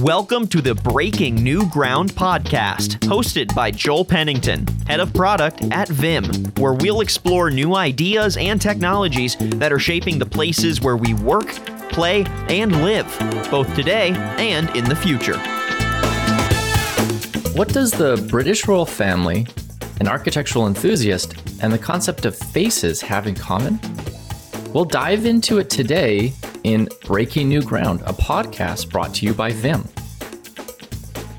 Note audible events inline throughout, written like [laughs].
Welcome to the Breaking New Ground podcast, hosted by Joel Pennington, head of product at Vim, where we'll explore new ideas and technologies that are shaping the places where we work, play, and live, both today and in the future. What does the British royal family, an architectural enthusiast, and the concept of faces have in common? We'll dive into it today in Breaking New Ground, a podcast brought to you by Vim.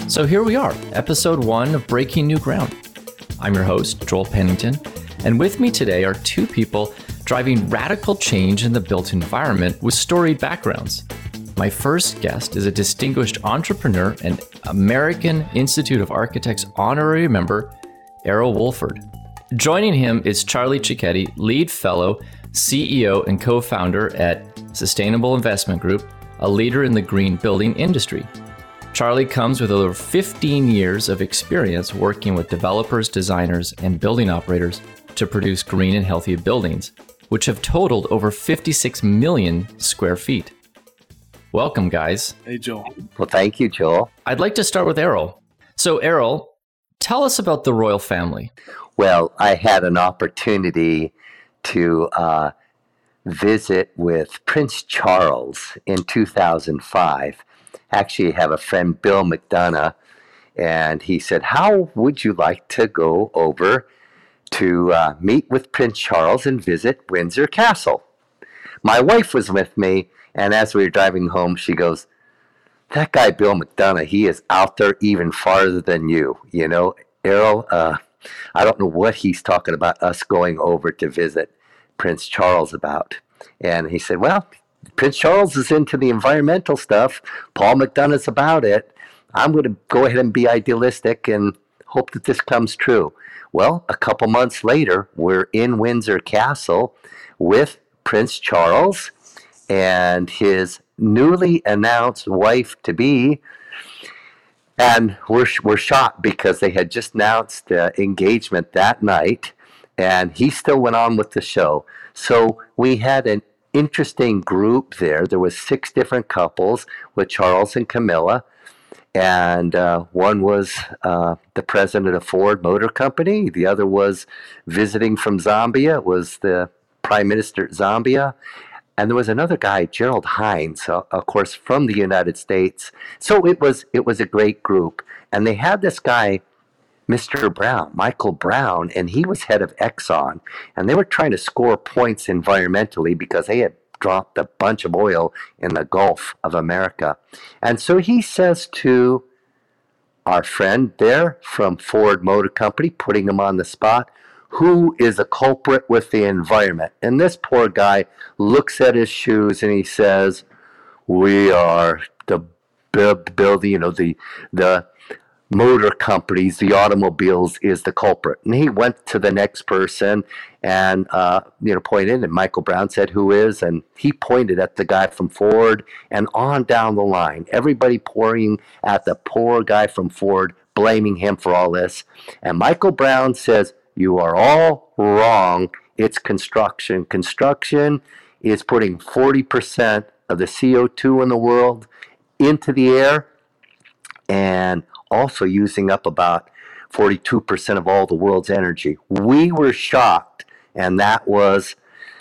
So here we are, episode one of Breaking New Ground. I'm your host, Joel Pennington, and with me today are two people driving radical change in the built environment with storied backgrounds. My first guest is a distinguished entrepreneur and American Institute of Architects honorary member, Arol Wolford. Joining him is Charlie Cichetti, LEED fellow, CEO, and co founder at Sustainable Investment Group, a leader in the green building industry. Charlie comes with over 15 years of experience working with developers, designers, and building operators to produce green and healthy buildings, which have totaled over 56 million square feet. Welcome, guys. Hey, Joel. Well, thank you, Joel. I'd like to start with Arol. So, Arol, tell us about the royal family. Well, I had an opportunity to uh, visit with Prince Charles in 2005. Actually, I have a friend, Bill McDonough, and he said, How would you like to go over to uh, meet with Prince Charles and visit Windsor Castle? My wife was with me, and as we were driving home, she goes, That guy, Bill McDonough, he is out there even farther than you. You know, Arol, uh, I don't know what he's talking about us going over to visit Prince Charles about. And he said, Well, Prince Charles is into the environmental stuff. Paul McDonough's about it. I'm going to go ahead and be idealistic and hope that this comes true. Well, a couple months later, we're in Windsor Castle with Prince Charles and his newly announced wife to be. And we're, we're shocked because they had just announced the engagement that night, and he still went on with the show. So we had an interesting group there. There was six different couples with Charles and Camilla, and uh, one was uh, the president of Ford Motor Company. The other was visiting from Zambia. It was the prime minister of Zambia, and there was another guy, Gerald Hines, uh, of course, from the United States. So it was it was a great group, and they had this guy, Mr. Brown, Michael Brown, and he was head of Exxon, and they were trying to score points environmentally because they had dropped a bunch of oil in the Gulf of America, and so he says to our friend there from Ford Motor Company, putting him on the spot who is a culprit with the environment. And this poor guy looks at his shoes and he says, "We are the building, you know, the the motor companies, the automobiles is the culprit." And he went to the next person and uh, you know pointed, and Michael Brown said, "Who is?" And he pointed at the guy from Ford, and on down the line, everybody pouring at the poor guy from Ford, blaming him for all this. And Michael Brown says you are all wrong. It's construction. Construction is putting 40% of the CO2 in the world into the air and also using up about 42% of all the world's energy. We were shocked, and that was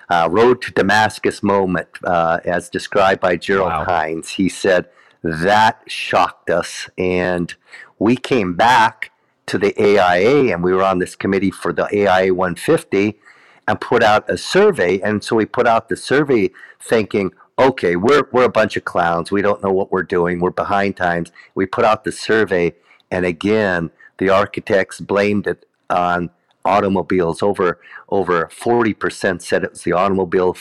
uh, Road to Damascus moment, uh, as described by Gerald wow. Hines. He said, That shocked us. And we came back to the AIA, and we were on this committee for the AIA 150 and put out a survey. And so we put out the survey thinking, okay, we're, we're a bunch of clowns. We don't know what we're doing. We're behind times. We put out the survey, and again, the architects blamed it on automobiles. Over over 40% said it was the automobile's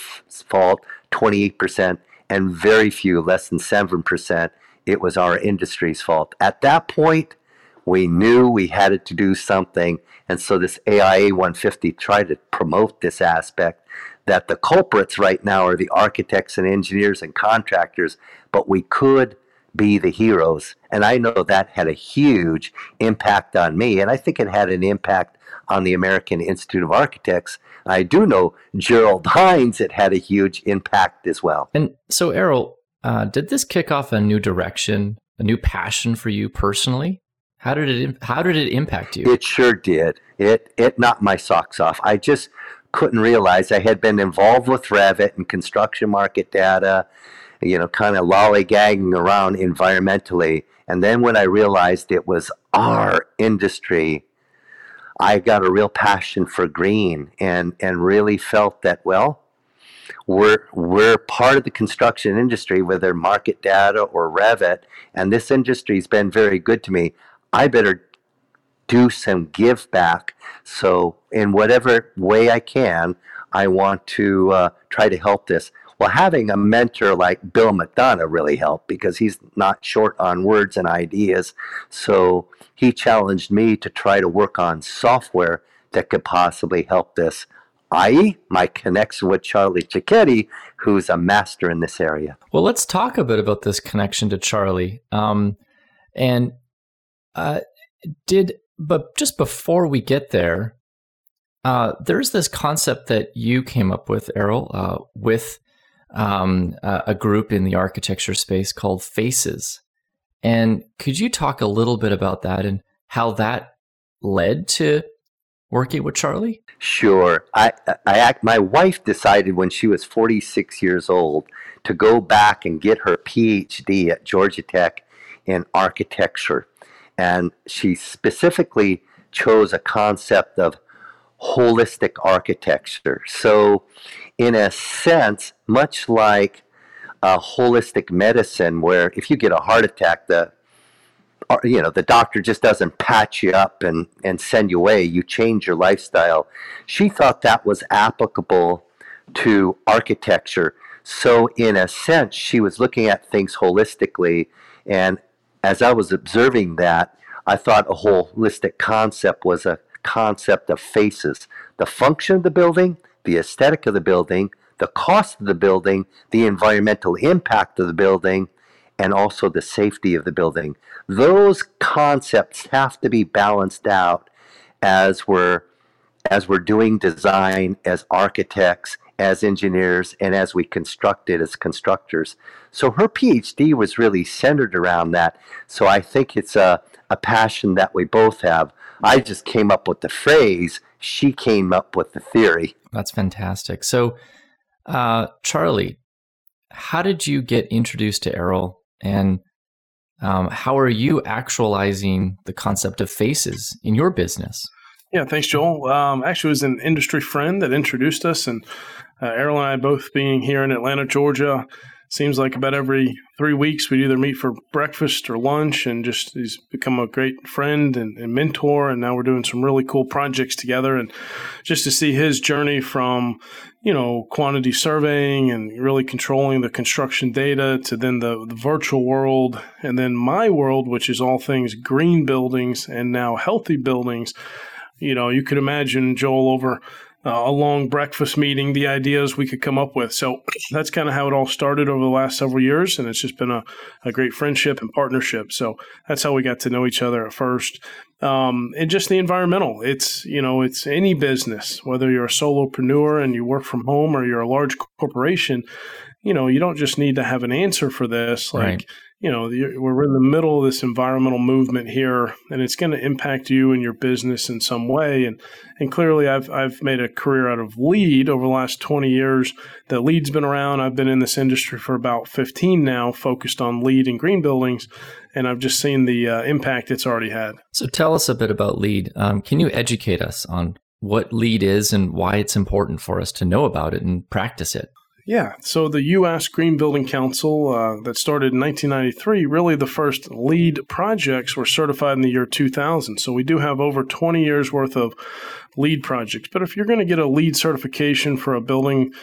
fault, 28%, and very few, less than 7%, it was our industry's fault. At that point, we knew we had to do something. And so this AIA 150 tried to promote this aspect that the culprits right now are the architects and engineers and contractors, but we could be the heroes. And I know that had a huge impact on me. And I think it had an impact on the American Institute of Architects. I do know Gerald Hines, it had a huge impact as well. And so, Arol, uh, did this kick off a new direction, a new passion for you personally? How did it How did it impact you? It sure did. It it knocked my socks off. I just couldn't realize I had been involved with Revit and construction market data, you know, kind of lollygagging around environmentally. And then when I realized it was our industry, I got a real passion for green and, and really felt that, well, we're, we're part of the construction industry, whether market data or Revit, and this industry's been very good to me. I better do some give back. So, in whatever way I can, I want to uh, try to help this. Well, having a mentor like Bill McDonough really helped because he's not short on words and ideas. So, he challenged me to try to work on software that could possibly help this, i.e., my connection with Charlie Cichetti, who's a master in this area. Well, let's talk a bit about this connection to Charlie. Um, and uh, did but just before we get there, uh, there's this concept that you came up with, Arol, uh, with um, a group in the architecture space called Faces. And could you talk a little bit about that and how that led to working with Charlie? Sure. I, I, act, my wife decided when she was 46 years old to go back and get her PhD at Georgia Tech in architecture. And she specifically chose a concept of holistic architecture. So, in a sense, much like a holistic medicine, where if you get a heart attack, the uh, you know the doctor just doesn't patch you up and and send you away. You change your lifestyle. She thought that was applicable to architecture. So, in a sense, she was looking at things holistically and as I was observing that, I thought a holistic concept was a concept of faces the function of the building, the aesthetic of the building, the cost of the building, the environmental impact of the building, and also the safety of the building. Those concepts have to be balanced out as we're as we're doing design as architects as engineers and as we constructed as constructors. So her PhD was really centered around that. So I think it's a, a passion that we both have. I just came up with the phrase, she came up with the theory. That's fantastic. So, uh, Charlie, how did you get introduced to Arol and um, how are you actualizing the concept of faces in your business? Yeah, thanks, Joel. Um, actually, it was an industry friend that introduced us, and uh, I both being here in Atlanta, Georgia, seems like about every three weeks we'd either meet for breakfast or lunch, and just he's become a great friend and, and, mentor. And now we're doing some really cool projects together, and just to see his journey from you know quantity surveying and really controlling the construction data to then the, the virtual world, and then my world, which is all things green buildings and now healthy buildings. You know, you could imagine Joel over uh, a long breakfast meeting, the ideas we could come up with. So that's kind of how it all started over the last several years. And it's just been a, a great friendship and partnership. So that's how we got to know each other at first. Um, and just the environmental. It's, you know, it's any business, whether you're a solopreneur and you work from home or you're a large corporation, you know, you don't just need to have an answer for this. Like, right you know, we're in the middle of this environmental movement here, and it's going to impact you and your business in some way. And and clearly, I've I've made a career out of LEED over the last twenty years. That LEED's been around. I've been in this industry for about fifteen now, focused on LEED and green buildings, and I've just seen the uh, impact it's already had. So, tell us a bit about LEED. Um, can you educate us on what LEED is and why it's important for us to know about it and practice it? Yeah, so the U.S. Green Building Council uh, that started in 1993, really the first LEED projects were certified in the year 2000. So we do have over 20 years worth of LEED projects. But if you're going to get a LEED certification for a building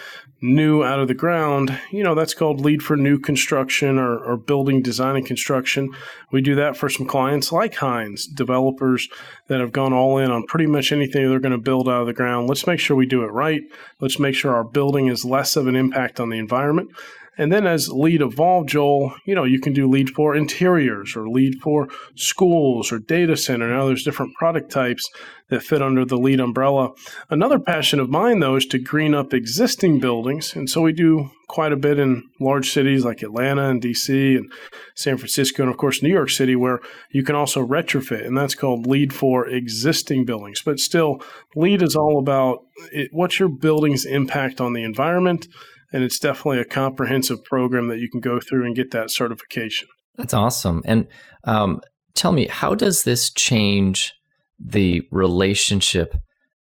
new out of the ground, you know, that's called LEED for new construction or, or building design and construction. We do that for some clients like Hines, developers that have gone all in on pretty much anything they're going to build out of the ground. Let's make sure we do it right. Let's make sure our building is less of an impact on the environment. And then as LEED evolved, Joel, you know, you can do LEED for interiors or LEED for schools or data center. Now there's different product types that fit under the LEED umbrella. Another passion of mine, though, is to green up existing buildings. And so we do quite a bit in large cities like Atlanta and DC and San Francisco, and of course, New York City, where you can also retrofit. And that's called LEED for existing buildings. But still, LEED is all about it, what's your building's impact on the environment. And it's definitely a comprehensive program that you can go through and get that certification. That's awesome. And um, tell me, how does this change the relationship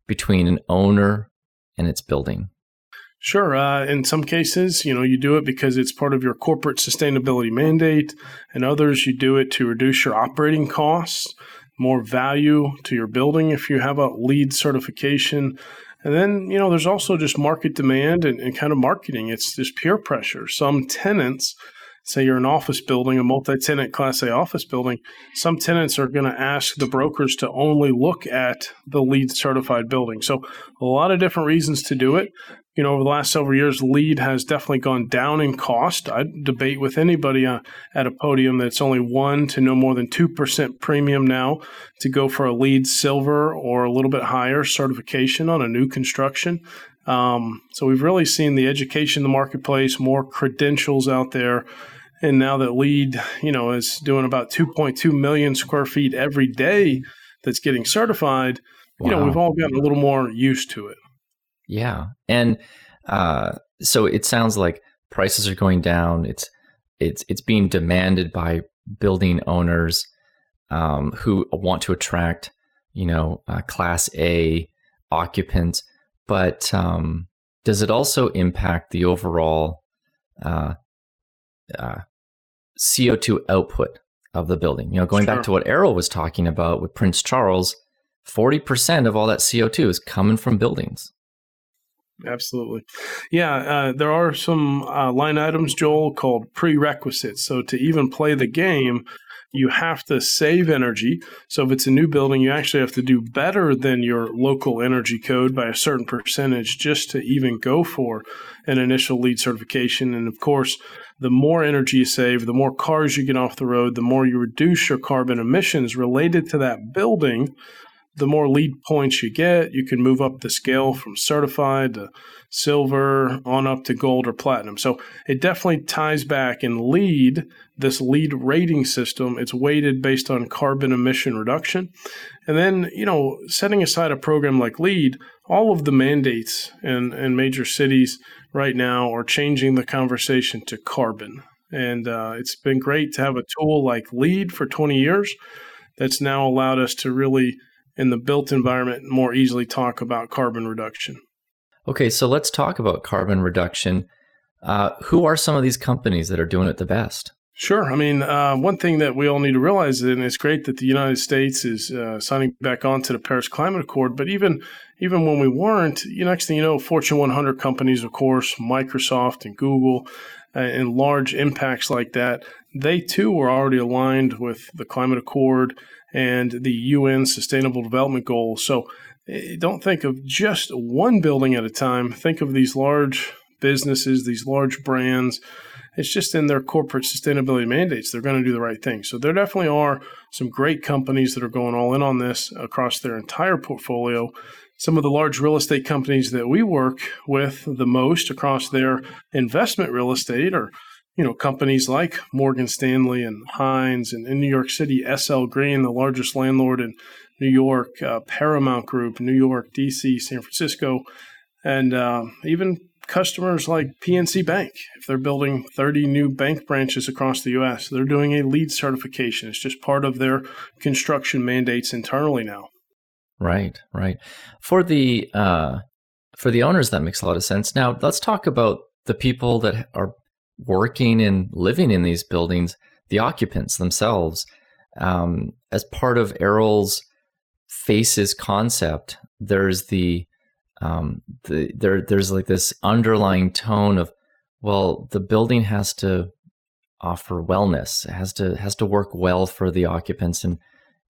between an owner and its building? Sure. Uh, in some cases, you know, you do it because it's part of your corporate sustainability mandate. In others, you do it to reduce your operating costs, more value to your building if you have a LEED certification. And then, you know, there's also just market demand and, and kind of marketing. It's just peer pressure. Some tenants say you're an office building, a multi tenant Class A office building, some tenants are going to ask the brokers to only look at the LEED certified building. So, a lot of different reasons to do it. You know, over the last several years, LEED has definitely gone down in cost. I debate with anybody uh, at a podium that it's only one to no more than 2% premium now to go for a LEED silver or a little bit higher certification on a new construction. Um, so we've really seen the education in the marketplace, more credentials out there. And now that LEED, you know, is doing about 2.2 million square feet every day that's getting certified, wow. you know, we've all gotten a little more used to it. Yeah. And uh, so it sounds like prices are going down. It's it's it's being demanded by building owners um, who want to attract, you know, uh, class A occupants but um, does it also impact the overall uh, uh, CO2 output of the building? You know, going sure. back to what Arol was talking about with Prince Charles, 40% of all that CO2 is coming from buildings. Absolutely. Yeah, uh, there are some uh, line items, Joel, called prerequisites. So to even play the game, you have to save energy. So if it's a new building, you actually have to do better than your local energy code by a certain percentage just to even go for an initial LEED certification. And of course, the more energy you save, the more cars you get off the road, the more you reduce your carbon emissions related to that building, the more LEED points you get. You can move up the scale from certified to silver on up to gold or platinum. So it definitely ties back in LEED this LEED rating system. It's weighted based on carbon emission reduction. And then, you know, setting aside a program like LEED, all of the mandates in, in major cities right now are changing the conversation to carbon. And uh, it's been great to have a tool like LEED for 20 years that's now allowed us to really, in the built environment, more easily talk about carbon reduction. Okay, so let's talk about carbon reduction. Uh, who are some of these companies that are doing it the best? Sure. I mean, uh, one thing that we all need to realize, and it's great that the United States is uh, signing back on to the Paris Climate Accord, but even even when we weren't, you next thing you know, Fortune 100 companies, of course, Microsoft and Google, uh, and large impacts like that, they too were already aligned with the Climate Accord and the UN Sustainable Development Goals. So Eh, don't think of just one building at a time. Think of these large businesses, these large brands. It's just in their corporate sustainability mandates. They're going to do the right thing. So there definitely are some great companies that are going all in on this across their entire portfolio. Some of the large real estate companies that we work with the most across their investment real estate are you know, companies like Morgan Stanley and Hines and in New York City, SL Green, the largest landlord in New York, uh, Paramount Group, New York, DC, San Francisco, and uh, even customers like PNC Bank. If they're building 30 new bank branches across the U.S., they're doing a LEED certification. It's just part of their construction mandates internally now. Right, right. For the uh, for the owners, that makes a lot of sense. Now, let's talk about the people that are working and living in these buildings, the occupants themselves. Um, as part of Arol's faces concept, there's the um, the, there there's like this underlying tone of well the building has to offer wellness it has to has to work well for the occupants and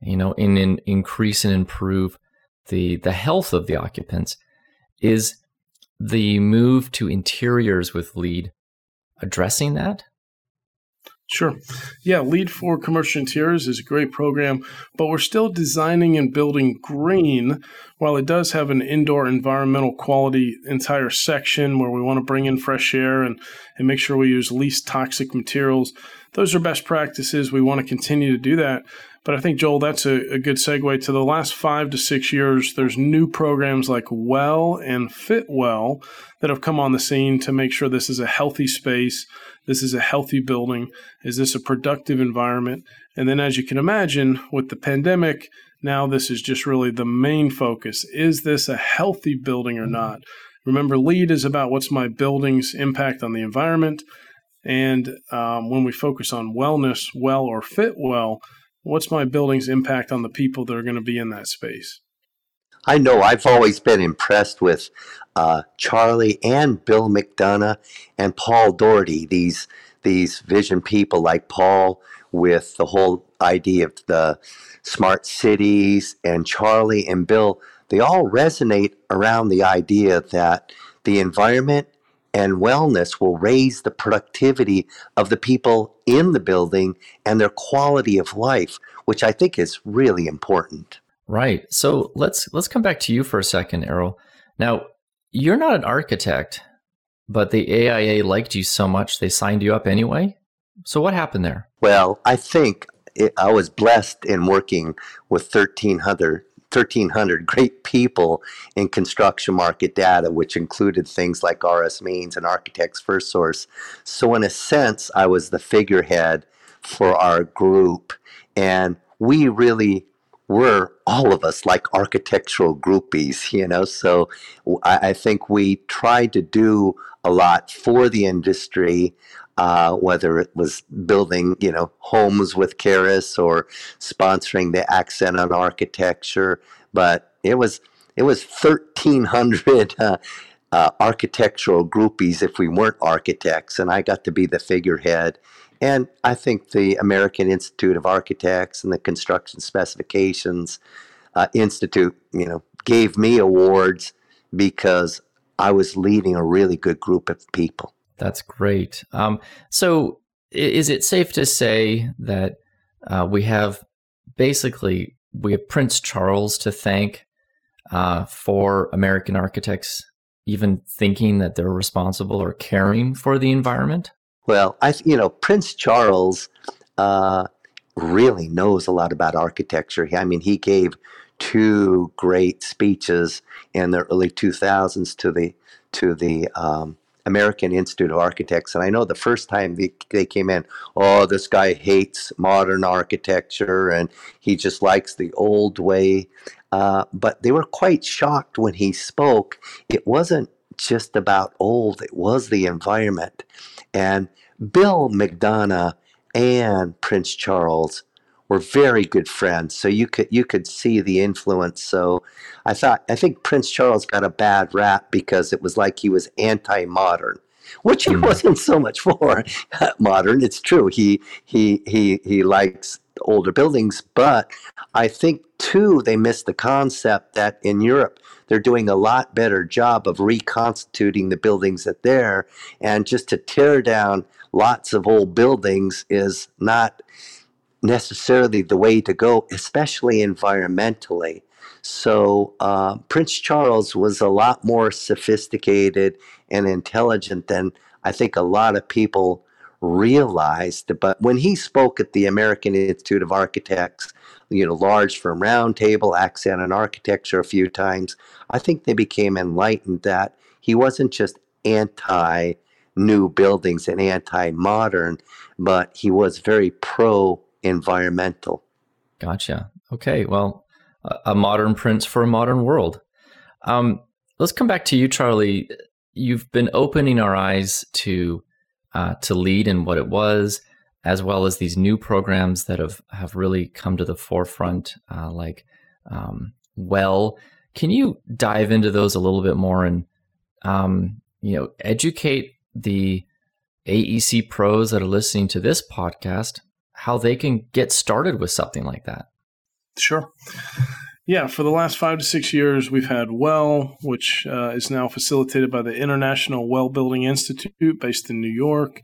you know in, in increase and improve the the health of the occupants is the move to interiors with LEED addressing that? Sure. Yeah, LEED for Commercial Interiors is a great program, but we're still designing and building green while it does have an indoor environmental quality entire section where we want to bring in fresh air and, and make sure we use least toxic materials. Those are best practices. We want to continue to do that. But I think, Joel, that's a, a good segue to the last five to six years. There's new programs like Well and Fitwel that have come on the scene to make sure this is a healthy space this is a healthy building? Is this a productive environment? And then, as you can imagine, with the pandemic, now this is just really the main focus. Is this a healthy building or not? Remember, LEED is about what's my building's impact on the environment. And um, when we focus on wellness, well or Fitwel, what's my building's impact on the people that are going to be in that space? I know I've always been impressed with uh, Charlie and Bill McDonough and Paul Doherty, these these vision people like Paul with the whole idea of the smart cities and Charlie and Bill, they all resonate around the idea that the environment and wellness will raise the productivity of the people in the building and their quality of life, which I think is really important. Right. So let's let's come back to you for a second, Arol. Now, you're not an architect, but the AIA liked you so much they signed you up anyway. So what happened there? Well, I think it, I was blessed in working with 1300 1,300 great people in construction market data, which included things like RS Means and Architects First Source. So, in a sense, I was the figurehead for our group. And we really we're all of us like architectural groupies, you know. So I, I think we tried to do a lot for the industry, uh, whether it was building, you know, homes with Karis or sponsoring the accent on architecture. But it was it was thirteen hundred. [laughs] Uh, uh, architectural groupies if we weren't architects, and I got to be the figurehead. And I think the American Institute of Architects and the Construction Specifications uh, Institute, you know, gave me awards because I was leading a really good group of people. That's great. Um, so, is it safe to say that uh, we have basically we have Prince Charles to thank uh, for American architects even thinking that they're responsible or caring for the environment? Well, I you know Prince Charles uh, really knows a lot about architecture. I mean, he gave two great speeches in the early 2000s to the to the um, American Institute of Architects. And I know the first time they, they came in, oh, this guy hates modern architecture and he just likes the old way. Uh, but they were quite shocked when he spoke. It wasn't just about old, it was the environment. And Bill McDonough and Prince Charles were very good friends. So you could you could see the influence. So I thought I think Prince Charles got a bad rap because it was like he was anti-modern, which he hmm. wasn't so much for [laughs] modern. It's true. He he he he likes older buildings, but I think too they missed the concept that in Europe they're doing a lot better job of reconstituting the buildings that there and just to tear down lots of old buildings is not necessarily the way to go, especially environmentally. So uh, Prince Charles was a lot more sophisticated and intelligent than I think a lot of people realized. But when he spoke at the American Institute of Architects, you know, large firm roundtable, accent on architecture a few times, I think they became enlightened that he wasn't just anti new buildings and anti modern, but he was very pro environmental. Gotcha. Okay. Well, a modern prince for a modern world. Um, let's come back to you, Charlie. You've been opening our eyes to uh, to LEED and what it was, as well as these new programs that have have really come to the forefront, uh, like um, Well. Can you dive into those a little bit more and um, you know educate the AEC pros that are listening to this podcast how they can get started with something like that? Sure. Yeah, for the last five to six years, we've had WELL, which uh, is now facilitated by the International Well Building Institute based in New York.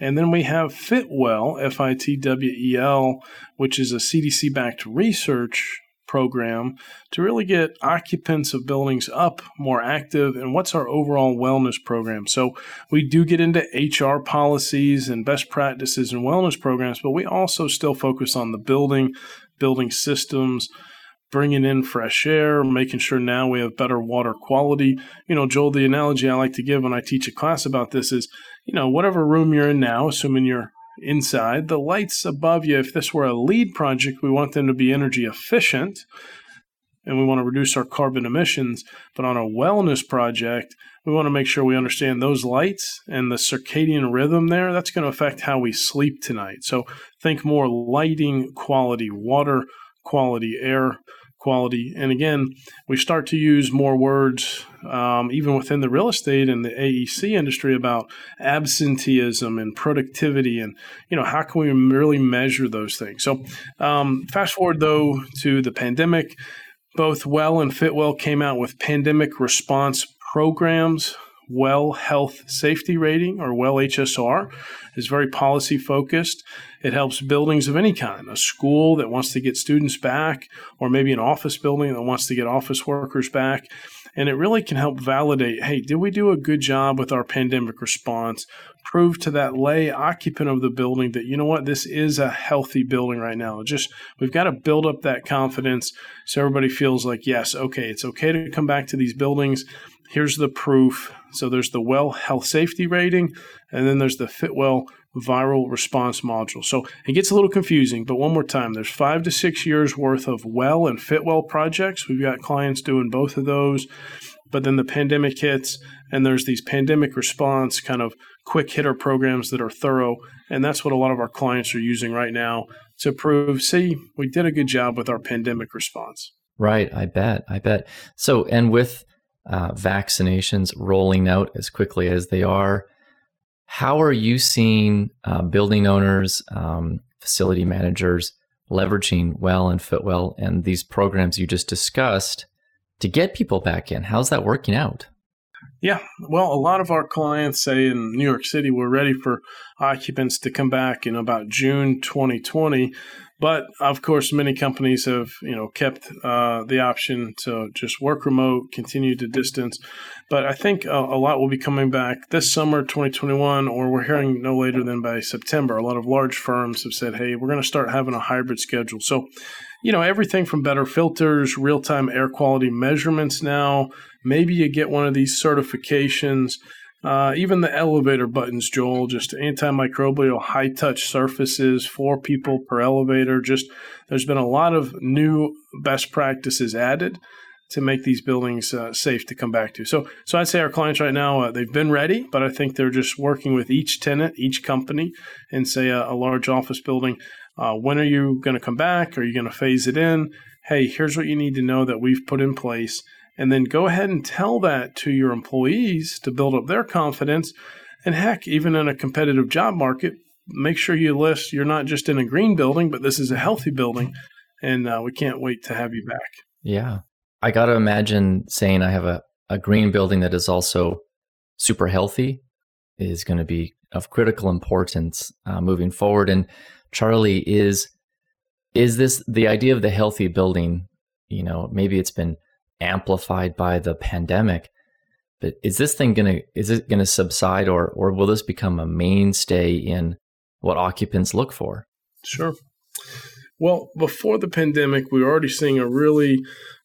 And then we have Fitwel, F I T W E L, which is a CDC backed research program to really get occupants of buildings up more active and what's our overall wellness program so we do get into hr policies and best practices and wellness programs but we also still focus on the building building systems bringing in fresh air, making sure now we have better water quality. You know, Joel, the analogy I like to give when I teach a class about this is, you know, whatever room you're in now, assuming you're inside. The lights above you, if this were a LEED project, we want them to be energy efficient and we want to reduce our carbon emissions. But on a wellness project, we want to make sure we understand those lights and the circadian rhythm there. That's going to affect how we sleep tonight. So think more lighting quality, water quality, air quality. And again, we start to use more words, um, even within the real estate and the AEC industry, about absenteeism and productivity, and you know how can we really measure those things. So, um, fast forward though to the pandemic, both Well and Fitwel came out with pandemic response programs. Well Health Safety Rating, or Well HSR, is very policy focused. It helps buildings of any kind, a school that wants to get students back, or maybe an office building that wants to get office workers back. And it really can help validate hey, did we do a good job with our pandemic response? Prove to that lay occupant of the building that, you know what, this is a healthy building right now. Just we've got to build up that confidence so everybody feels like, yes, okay, it's okay to come back to these buildings. Here's the proof. So there's the well health safety rating, and then there's the Fitwel viral response module. So it gets a little confusing, but one more time, there's five to six years worth of well and Fitwel projects. We've got clients doing both of those. But then the pandemic hits, and there's these pandemic response kind of quick hitter programs that are thorough. And that's what a lot of our clients are using right now to prove, see, we did a good job with our pandemic response. Right. I bet. I bet. So, and with uh, vaccinations rolling out as quickly as they are, how are you seeing uh, building owners, um, facility managers leveraging well and Fitwel and these programs you just discussed to get people back in? How's that working out? Yeah, well, a lot of our clients say in New York City we're ready for occupants to come back in about June 2020. But of course, many companies have you know kept uh, the option to just work remote, continue to distance. But I think a, a, lot will be coming back this summer, 2021, or we're hearing no later than by September. A lot of large firms have said, "Hey, we're going to start having a hybrid schedule." So, you know, everything from better filters, real-time air quality measurements now. Maybe you get one of these certifications uh, even the elevator buttons, Joel, just antimicrobial high touch surfaces, four people per elevator. Just there's been a lot of new best practices added to make these buildings uh, safe to come back to. So, so I'd say our clients right now uh, they've been ready, but I think they're just working with each tenant, each company, and say a, a large office building. Uh, when are you going to come back? Are you going to phase it in? Hey, here's what you need to know that we've put in place and then go ahead and tell that to your employees to build up their confidence. And heck, even in a competitive job market, make sure you list you're not just in a green building, but this is a healthy building. And uh, we can't wait to have you back. Yeah. I got to imagine saying I have a, a green building that is also super healthy is going to be of critical importance uh, moving forward. And Charlie, is is this the idea of the healthy building? You know, maybe it's been amplified by the pandemic. But is this thing gonna is it gonna subside or or will this become a mainstay in what occupants look for? Sure. Well, before the pandemic, we were already seeing a really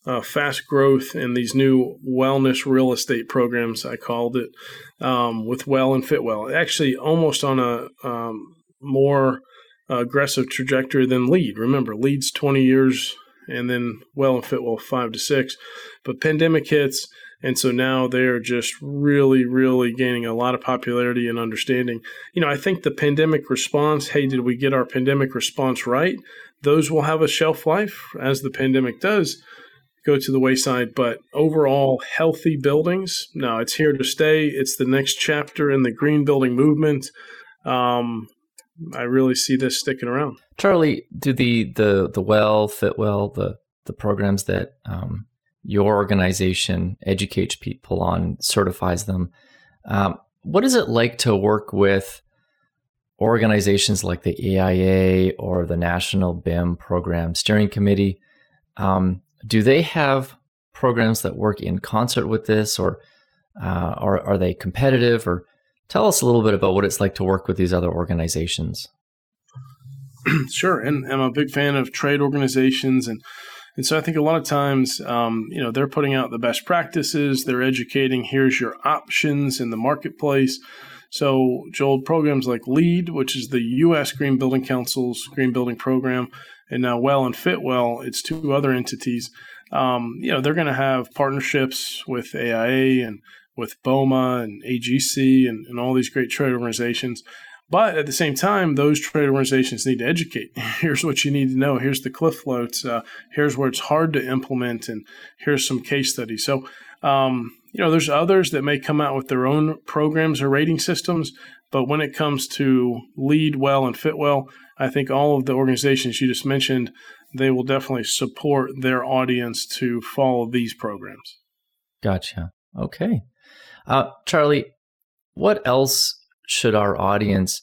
uh, fast growth in these new wellness real estate programs. I called it um, with Well and Fitwel. Actually, almost on a um, more aggressive trajectory than LEED. Remember, LEED's 20 years and then well and Fitwel five to six. But pandemic hits, and so now they're just really, really gaining a lot of popularity and understanding. You know, I think the pandemic response, hey, did we get our pandemic response right? Those will have a shelf life as the pandemic does go to the wayside. But overall, healthy buildings, no, it's here to stay. It's the next chapter in the green building movement. Um, I really see this sticking around. Charlie, do the the the well, Fitwel, the the programs that um, your organization educates people on, certifies them. Um, what is it like to work with organizations like the AIA or the National BIM Program Steering Committee? Um, do they have programs that work in concert with this, or uh, or are they competitive? Or tell us a little bit about what it's like to work with these other organizations. [clears throat] sure, and I'm a big fan of trade organizations and and so I think a lot of times, um, you know, they're putting out the best practices, they're educating, here's your options in the marketplace. So, Joel, programs like LEED, which is the U.S. Green Building Council's green building program, and now Well and Fitwel, it's two other entities. Um, you know, they're going to have partnerships with AIA and with BOMA and AGC and, and all these great trade organizations but at the same time, those trade organizations need to educate. [laughs] Here's what you need to know. Here's the cliff floats. Uh, here's where it's hard to implement, and here's some case studies. So, um, you know, there's others that may come out with their own programs or rating systems. But when it comes to LEED well and Fitwel, I think all of the organizations you just mentioned, they will definitely support their audience to follow these programs. Gotcha. Okay. Uh, Charlie, what else should our audience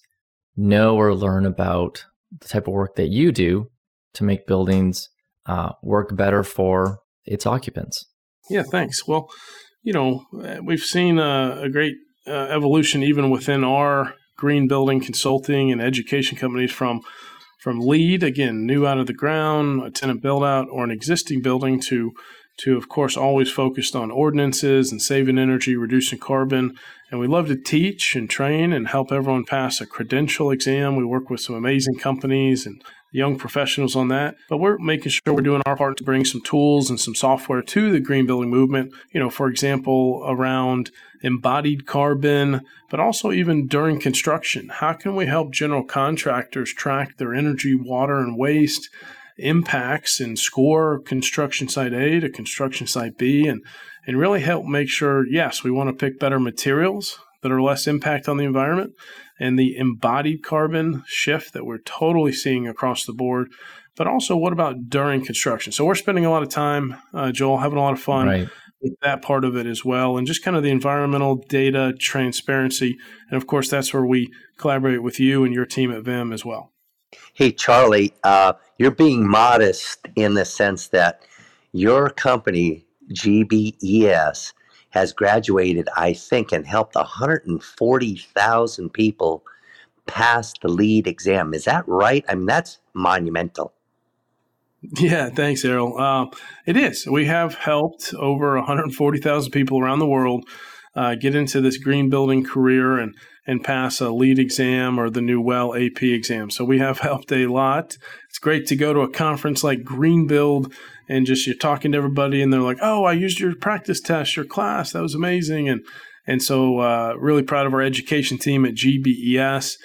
know or learn about the type of work that you do to make buildings uh, work better for its occupants? Yeah, thanks. Well, you know, we've seen a, a great uh, evolution even within our green building consulting and education companies from from LEED again new out of the ground a tenant build out or an existing building to to, of course, always focused on ordinances and saving energy, reducing carbon. And we love to teach and train and help everyone pass a credential exam. We work with some amazing companies and young professionals on that. But we're making sure we're doing our part to bring some tools and some software to the green building movement. You know, for example, around embodied carbon, but also even during construction. How can we help general contractors track their energy, water, and waste? Impacts and score construction site A to construction site B and, and really help make sure, yes, we want to pick better materials that are less impact on the environment and the embodied carbon shift that we're totally seeing across the board. But also, what about during construction? So we're spending a lot of time, uh, Joel, having a lot of fun right. with that part of it as well, and just kind of the environmental data transparency. And of course, that's where we collaborate with you and your team at VIM as well. Hey, Charlie, uh, you're being modest in the sense that your company, GBES, has graduated, I think, and helped 140,000 people pass the LEED exam. Is that right? I mean, that's monumental. Yeah, thanks, Arol. Uh, it is. We have helped over 140,000 people around the world uh, get into this green building career and and pass a LEED exam or the new well AP exam. So we have [laughs] helped a lot. It's great to go to a conference like Greenbuild and just you're talking to everybody and they're like, "Oh, I used your practice test, your class. That was amazing." And and so uh, really proud of our education team at gbes.com,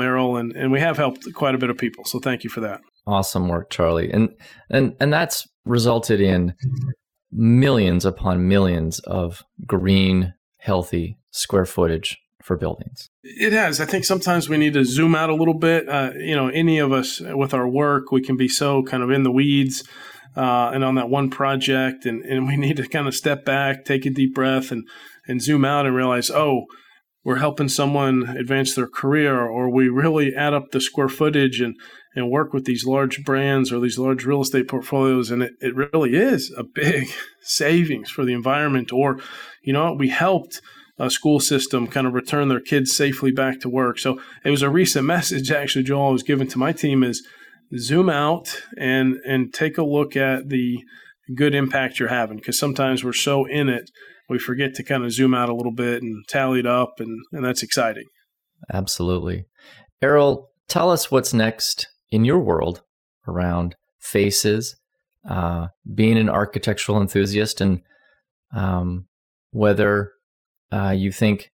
Arol, and and we have helped quite a bit of people. So thank you for that. Awesome work, Charlie. And and and that's resulted in millions upon millions of green, healthy square footage for buildings. It has. I think sometimes we need to zoom out a little bit. Uh, you know, any of us with our work, we can be so kind of in the weeds uh, and on that one project, and, and we [laughs] need to kind of step back, take a deep breath, and and zoom out and realize, oh, we're helping someone advance their career, or we really add up the square footage and and work with these large brands or these large real estate portfolios, and it, it really is a big [laughs] savings for the environment. Or, you know, we helped uh, school system kind of return their kids safely back to work. So it was a recent message actually Joel was given to my team is zoom out and and take a look at the good impact you're having because sometimes we're so in it we forget to kind of zoom out a little bit and tally it up and and that's exciting. Absolutely. Arol, tell us what's next in your world around faces, uh, being an architectural enthusiast, and um, whether uh, you think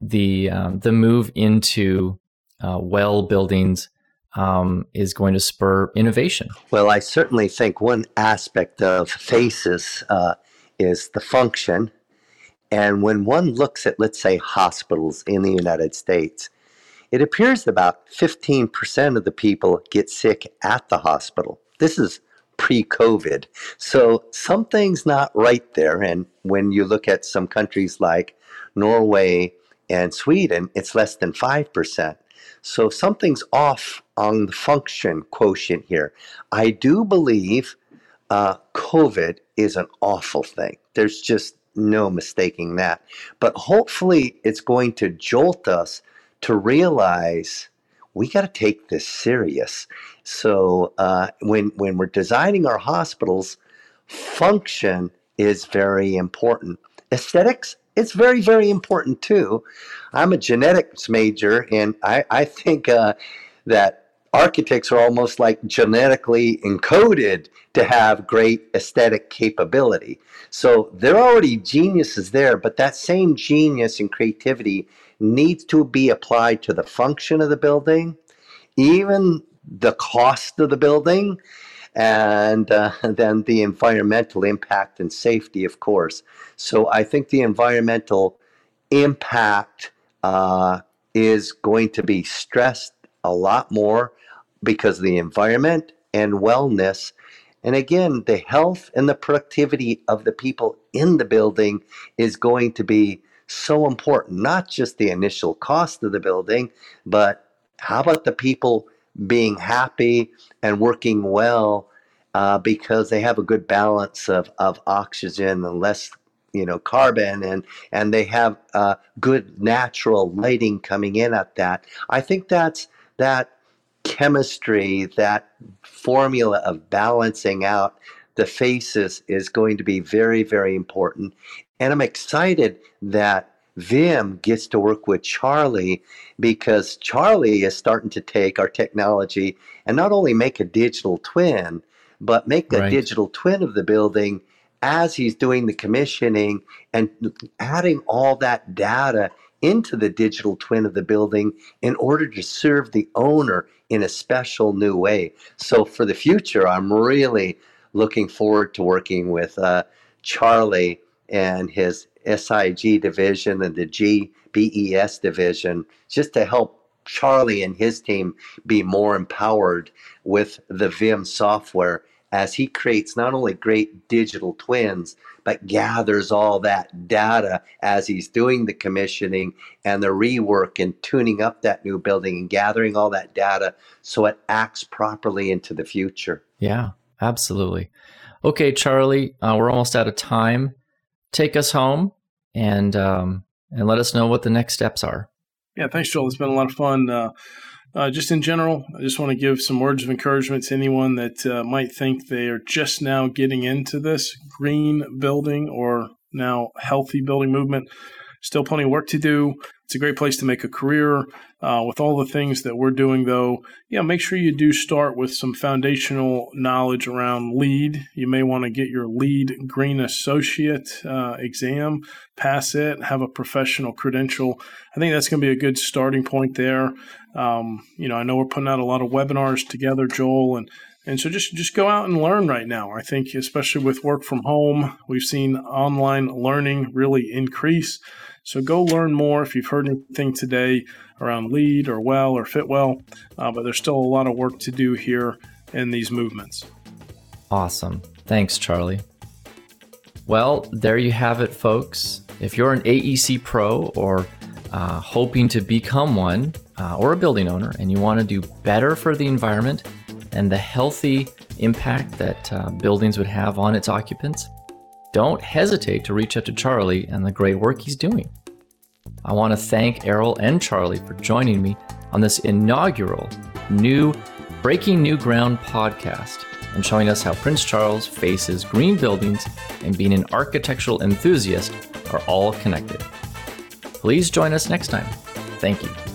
the um, the move into uh, well buildings um, is going to spur innovation? Well, I certainly think one aspect of faces uh, is the function. And when one looks at, let's say, hospitals in the United States, it appears about 15% of the people get sick at the hospital. This is pre COVID. So something's not right there. And when you look at some countries like Norway and Sweden, it's less than 5%. So something's off on the function quotient here. I do believe uh, COVID is an awful thing. There's just no mistaking that. But hopefully, it's going to jolt us to realize we got to take this serious. So uh, when when we're designing our hospitals, function is very important. Aesthetics, it's very very important too. I'm a genetics major, and I I think uh, that architects are almost like genetically encoded to have great aesthetic capability. So they're already geniuses there, but that same genius and creativity needs to be applied to the function of the building, even the cost of the building, and uh, [laughs] then the environmental impact and safety, of course. So I think the environmental impact uh, is going to be stressed a lot more because the environment and wellness. And again, the health and the productivity of the people in the building is going to be so important. Not just the initial cost of the building, but how about the people being happy and working well uh, because they have a good balance of, of oxygen and less you know carbon and and they have uh, good natural lighting coming in at that i think that's that chemistry, that formula of balancing out the faces is going to be very, very important. And I'm excited that Vim gets to work with Charlie because Charlie is starting to take our technology and not only make a digital twin, but make a right. digital twin of the building as he's doing the commissioning and adding all that data into the digital twin of the building in order to serve the owner in a special new way. So for the future, I'm really looking forward to working with uh, Charlie and his SIG division and the GBES division just to help Charlie and his team be more empowered with the VIM software as he creates not only great digital twins, but gathers all that data as he's doing the commissioning and the rework and tuning up that new building and gathering all that data so it acts properly into the future. Yeah, absolutely. Okay, Charlie, uh, we're almost out of time. Take us home and um, and let us know what the next steps are. Yeah, thanks, Joel. It's been a lot of fun. Uh, uh, just in general, I just want to give some words of encouragement to anyone that uh, might think they are just now getting into this green building or now healthy building movement. Still plenty of work to do. It's a great place to make a career. Uh, with all the things that we're doing, though, yeah, make sure you do start with some foundational knowledge around LEED. You may want to get your LEED Green Associate uh, exam, pass it, have a professional credential. I think that's going to be a good starting point there. Um, you know, I know we're putting out a lot of webinars together, Joel, and and so just just go out and learn right now. I think especially with work from home, we've seen online learning really increase. So go learn more if you've heard anything today around LEED or well or Fitwel. Uh, but there's still a lot of work to do here in these movements. Awesome. Thanks, Charlie. Well, there you have it, folks. If you're an AEC pro or uh, hoping to become one uh, or a building owner and you want to do better for the environment, and the healthy impact that uh, buildings would have on its occupants, don't hesitate to reach out to Charlie and the great work he's doing. I want to thank Arol and Charlie for joining me on this inaugural new Breaking New Ground podcast and showing us how Prince Charles faces green buildings and being an architectural enthusiast are all connected. Please join us next time. Thank you.